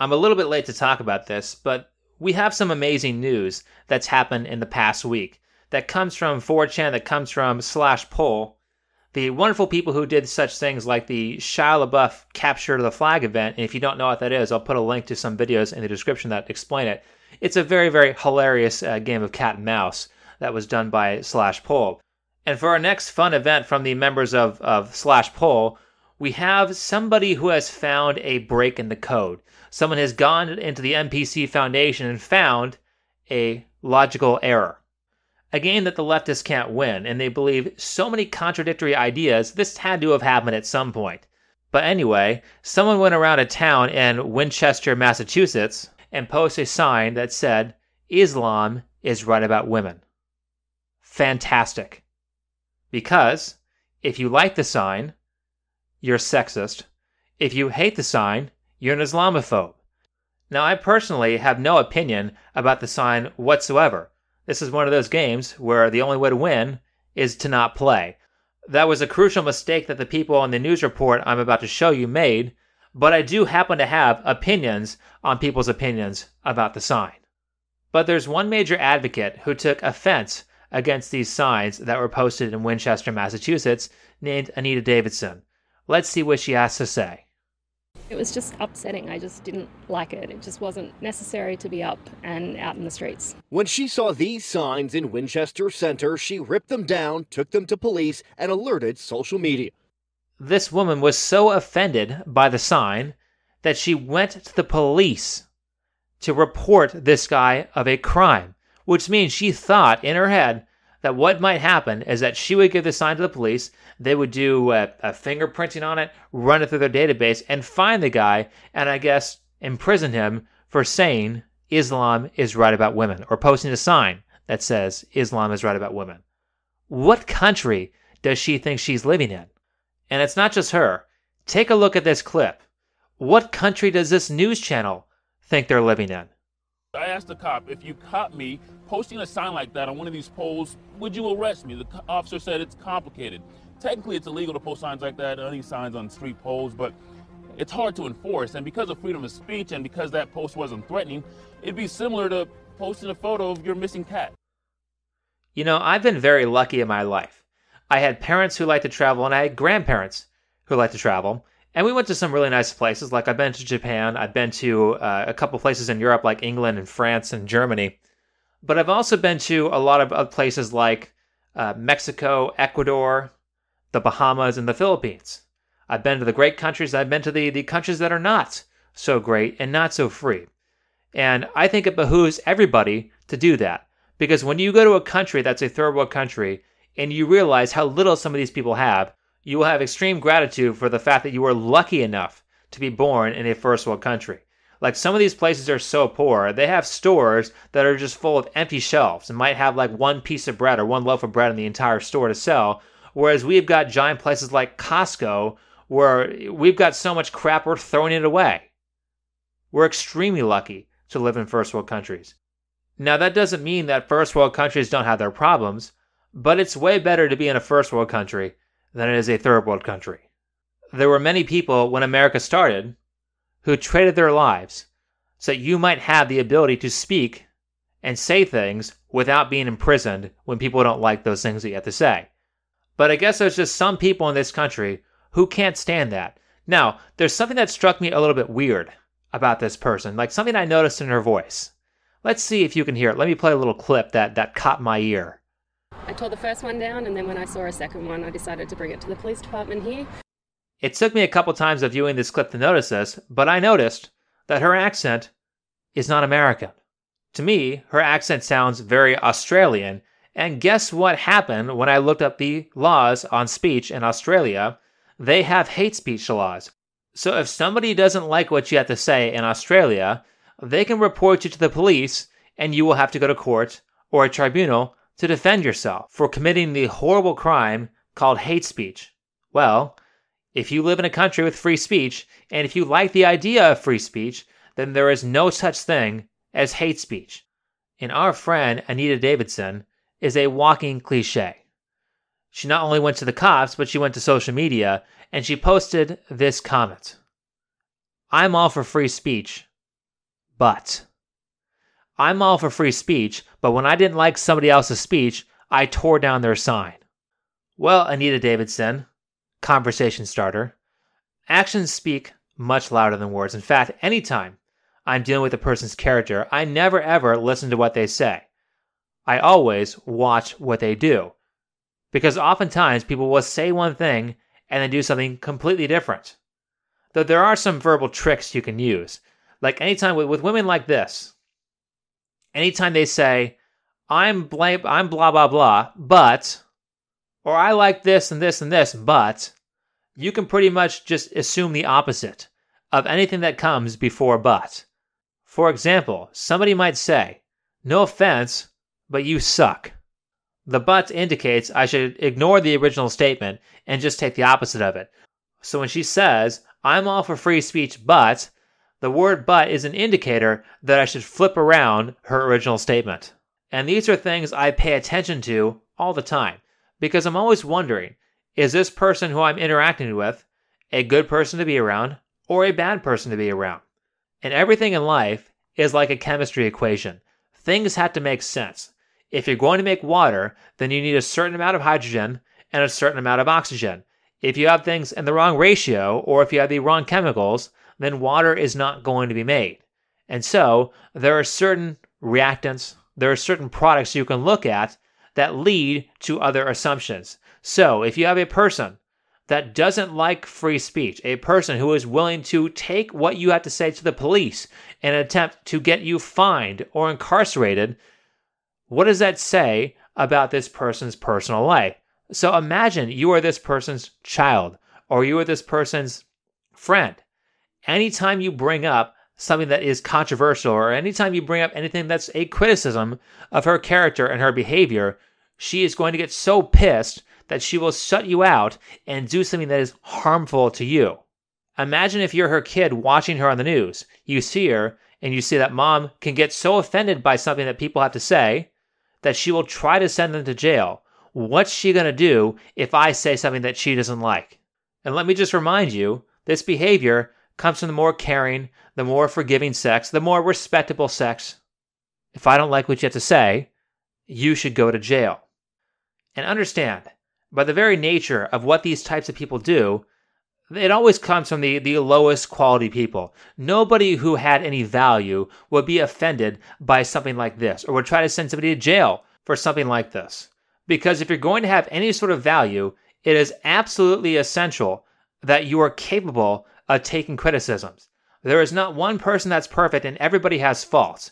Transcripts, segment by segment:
I'm a little bit late to talk about this, but we have some amazing news that's happened in the past week that comes from 4chan, that comes from Slash Pol, the wonderful people who did such things like the Shia LaBeouf capture the flag event. And if you don't know what that is, I'll put a link to some videos in the description that explain it. It's a very, very hilarious uh, game of cat and mouse that was done by Slash Pol. And for our next fun event from the members of, of Slash Pol, we have somebody who has found a break in the code. Someone has gone into the NPC Foundation and found a logical error. A game that the leftists can't win, and they believe so many contradictory ideas, this had to have happened at some point. But anyway, someone went around a town in Winchester, Massachusetts, and posted a sign that said, Islam is right about women. Fantastic. Because if you like the sign, you're sexist. If you hate the sign, you're an Islamophobe. Now, I personally have no opinion about the sign whatsoever. This is one of those games where the only way to win is to not play. That was a crucial mistake that the people on the news report I'm about to show you made, but I do happen to have opinions on people's opinions about the sign. But there's one major advocate who took offense against these signs that were posted in Winchester, Massachusetts, named Anita Davidson. Let's see what she has to say. It was just upsetting. I just didn't like it. It just wasn't necessary to be up and out in the streets. When she saw these signs in Winchester Center, she ripped them down, took them to police, and alerted social media. This woman was so offended by the sign that she went to the police to report this guy of a crime, which means she thought in her head that what might happen is that she would give the sign to the police, they would do a, a, fingerprinting on it, run it through their database, and find the guy, and I guess imprison him for saying Islam is right about women, or posting a sign that says Islam is right about women. What country does she think she's living in? And it's not just her. Take a look at this clip. What country does this news channel think they're living in? I asked the cop, if you caught me posting a sign like that on one of these poles, would you arrest me? The officer said it's complicated. Technically, it's illegal to post signs like that, any signs on street poles, but it's hard to enforce. And because of freedom of speech and because that post wasn't threatening, it'd be similar to posting a photo of your missing cat. You know, I've been very lucky in my life. I had parents who liked to travel, and I had grandparents who liked to travel. And we went to some really nice places. Like I've been to Japan, I've been to uh, a couple places in Europe, like England and France and Germany. But I've also been to a lot of other places like uh, Mexico, Ecuador, the Bahamas, and the Philippines. I've been to the great countries. I've been to the, the countries that are not so great and not so free. And I think it behooves everybody to do that. Because when you go to a country that's a third world country and you realize how little some of these people have, you will have extreme gratitude for the fact that you were lucky enough to be born in a first world country. Like some of these places are so poor, they have stores that are just full of empty shelves and might have like one piece of bread or one loaf of bread in the entire store to sell. Whereas we've got giant places like Costco where we've got so much crap we're throwing it away. We're extremely lucky to live in first world countries. Now, that doesn't mean that first world countries don't have their problems, but it's way better to be in a first world country than it is a third world country. There were many people when America started who traded their lives so that you might have the ability to speak and say things without being imprisoned when people don't like those things that you have to say. But I guess there's just some people in this country who can't stand that. Now, there's something that struck me a little bit weird about this person, like something I noticed in her voice. Let's see if you can hear it. Let me play a little clip that, that caught my ear. I tore the first one down, and then when I saw a second one, I decided to bring it to the police department here. It took me a couple times of viewing this clip to notice this, but I noticed that her accent is not American. To me, her accent sounds very Australian, and guess what happened when I looked up the laws on speech in Australia? They have hate speech laws. So if somebody doesn't like what you have to say in Australia, they can report you to the police and you will have to go to court or a tribunal to defend yourself for committing the horrible crime called hate speech. Well, if you live in a country with free speech, and if you like the idea of free speech, then there is no such thing as hate speech. And our friend Anita Davidson is a walking cliche. She not only went to the cops, but she went to social media and she posted this comment I'm all for free speech, but. I'm all for free speech, but when I didn't like somebody else's speech, I tore down their sign. Well, Anita Davidson, conversation starter, actions speak much louder than words. In fact, anytime I'm dealing with a person's character, I never ever listen to what they say. I always watch what they do. Because oftentimes people will say one thing and then do something completely different. Though there are some verbal tricks you can use. Like anytime with, with women like this, anytime they say, I'm blah, I'm blah blah blah, but or I like this and this and this, but you can pretty much just assume the opposite of anything that comes before but. For example, somebody might say, No offense, but you suck. The but indicates I should ignore the original statement and just take the opposite of it. So when she says, I'm all for free speech, but the word but is an indicator that I should flip around her original statement. And these are things I pay attention to all the time because I'm always wondering is this person who I'm interacting with a good person to be around or a bad person to be around? And everything in life is like a chemistry equation. Things have to make sense. If you're going to make water, then you need a certain amount of hydrogen and a certain amount of oxygen. If you have things in the wrong ratio or if you have the wrong chemicals, then water is not going to be made. And so there are certain reactants, there are certain products you can look at that lead to other assumptions. So if you have a person that doesn't like free speech, a person who is willing to take what you have to say to the police in an attempt to get you fined or incarcerated, what does that say about this person's personal life? So imagine you are this person's child or you are this person's friend. Anytime you bring up something that is controversial or anytime you bring up anything that's a criticism of her character and her behavior, she is going to get so pissed that she will shut you out and do something that is harmful to you. Imagine if you're her kid watching her on the news. You see her and you see that mom can get so offended by something that people have to say that she will try to send them to jail. What's she going to do if I say something that she doesn't like? And let me just remind you this behavior comes from the more caring, the more forgiving sex, the more respectable sex. If I don't like what you have to say, you should go to jail. And understand, by the very nature of what these types of people do, it always comes from the, the lowest quality people. Nobody who had any value would be offended by something like this or would try to send somebody to jail for something like this. Because if you're going to have any sort of value, it is absolutely essential that you are capable of taking criticisms. There is not one person that's perfect and everybody has faults.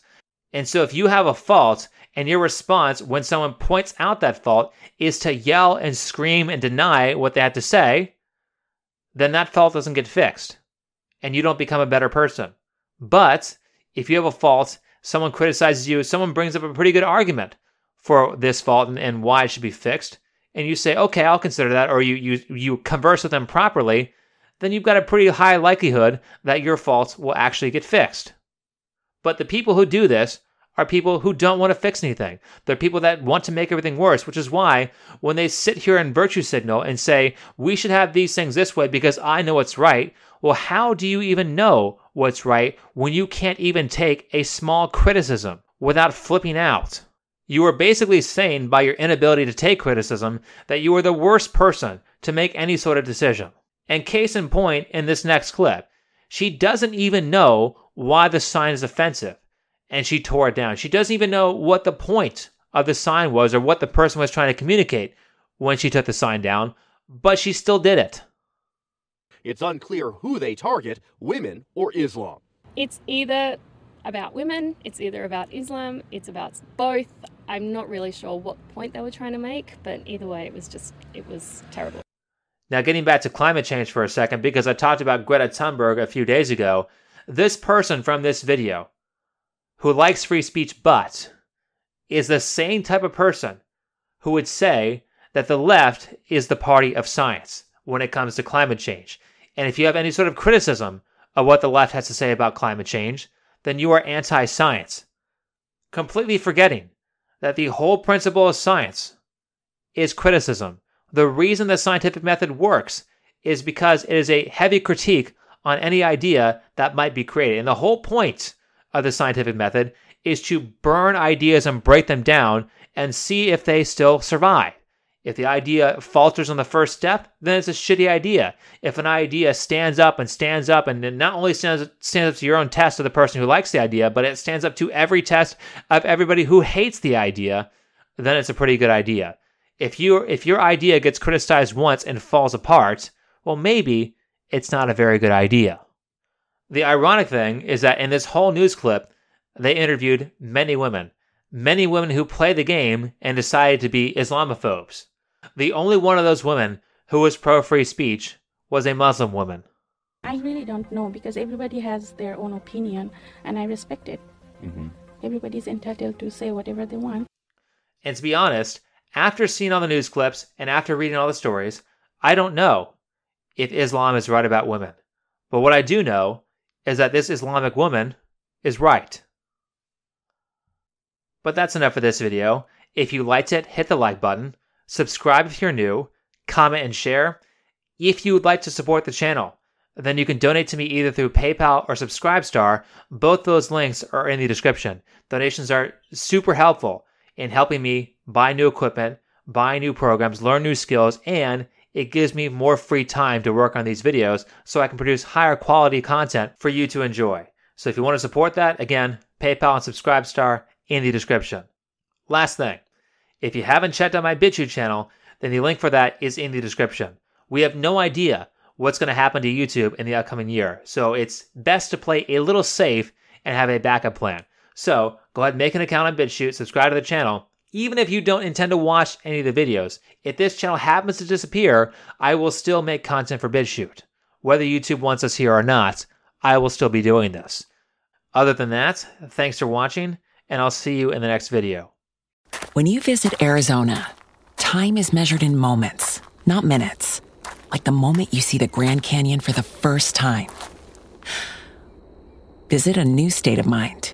And so if you have a fault and your response when someone points out that fault is to yell and scream and deny what they have to say, then that fault doesn't get fixed and you don't become a better person. But if you have a fault, someone criticizes you, someone brings up a pretty good argument for this fault and, and why it should be fixed, and you say, okay, I'll consider that, or you, you, you converse with them properly, then you've got a pretty high likelihood that your faults will actually get fixed. But the people who do this are people who don't want to fix anything. They're people that want to make everything worse, which is why when they sit here and virtue signal and say, we should have these things this way because I know what's right, well, how do you even know what's right when you can't even take a small criticism without flipping out? You are basically saying by your inability to take criticism that you are the worst person to make any sort of decision. And case in point in this next clip, she doesn't even know why the sign is offensive and she tore it down. She doesn't even know what the point of the sign was or what the person was trying to communicate when she took the sign down, but she still did it. It's unclear who they target, women or Islam. It's either about women, it's either about Islam, it's about both. I'm not really sure what point they were trying to make, but either way, it was just, it was terrible. Now, getting back to climate change for a second, because I talked about Greta Thunberg a few days ago, this person from this video who likes free speech but is the same type of person who would say that the left is the party of science when it comes to climate change. And if you have any sort of criticism of what the left has to say about climate change, then you are anti science. Completely forgetting that the whole principle of science is criticism. The reason the scientific method works is because it is a heavy critique on any idea that might be created. And the whole point of the scientific method is to burn ideas and break them down and see if they still survive. If the idea falters on the first step, then it's a shitty idea. If an idea stands up and stands up and not only stands, stands up to your own test of the person who likes the idea, but it stands up to every test of everybody who hates the idea, then it's a pretty good idea. If you if your idea gets criticized once and falls apart, well maybe it's not a very good idea. The ironic thing is that in this whole news clip, they interviewed many women, many women who play the game and decided to be Islamophobes. The only one of those women who was pro free speech was a Muslim woman. I really don't know because everybody has their own opinion and I respect it. Mm-hmm. Everybody's entitled to say whatever they want. And to be honest, after seeing all the news clips and after reading all the stories, I don't know if Islam is right about women. But what I do know is that this Islamic woman is right. But that's enough for this video. If you liked it, hit the like button, subscribe if you're new, comment and share. If you would like to support the channel, then you can donate to me either through PayPal or Subscribestar. Both those links are in the description. Donations are super helpful in helping me buy new equipment, buy new programs, learn new skills, and it gives me more free time to work on these videos so I can produce higher quality content for you to enjoy. So if you want to support that, again, PayPal and Subscribestar in the description. Last thing, if you haven't checked out my BitChute channel, then the link for that is in the description. We have no idea what's going to happen to YouTube in the upcoming year, so it's best to play a little safe and have a backup plan. So go ahead and make an account on BitChute, subscribe to the channel. Even if you don't intend to watch any of the videos, if this channel happens to disappear, I will still make content for BitChute. Whether YouTube wants us here or not, I will still be doing this. Other than that, thanks for watching, and I'll see you in the next video. When you visit Arizona, time is measured in moments, not minutes. Like the moment you see the Grand Canyon for the first time. Visit a new state of mind.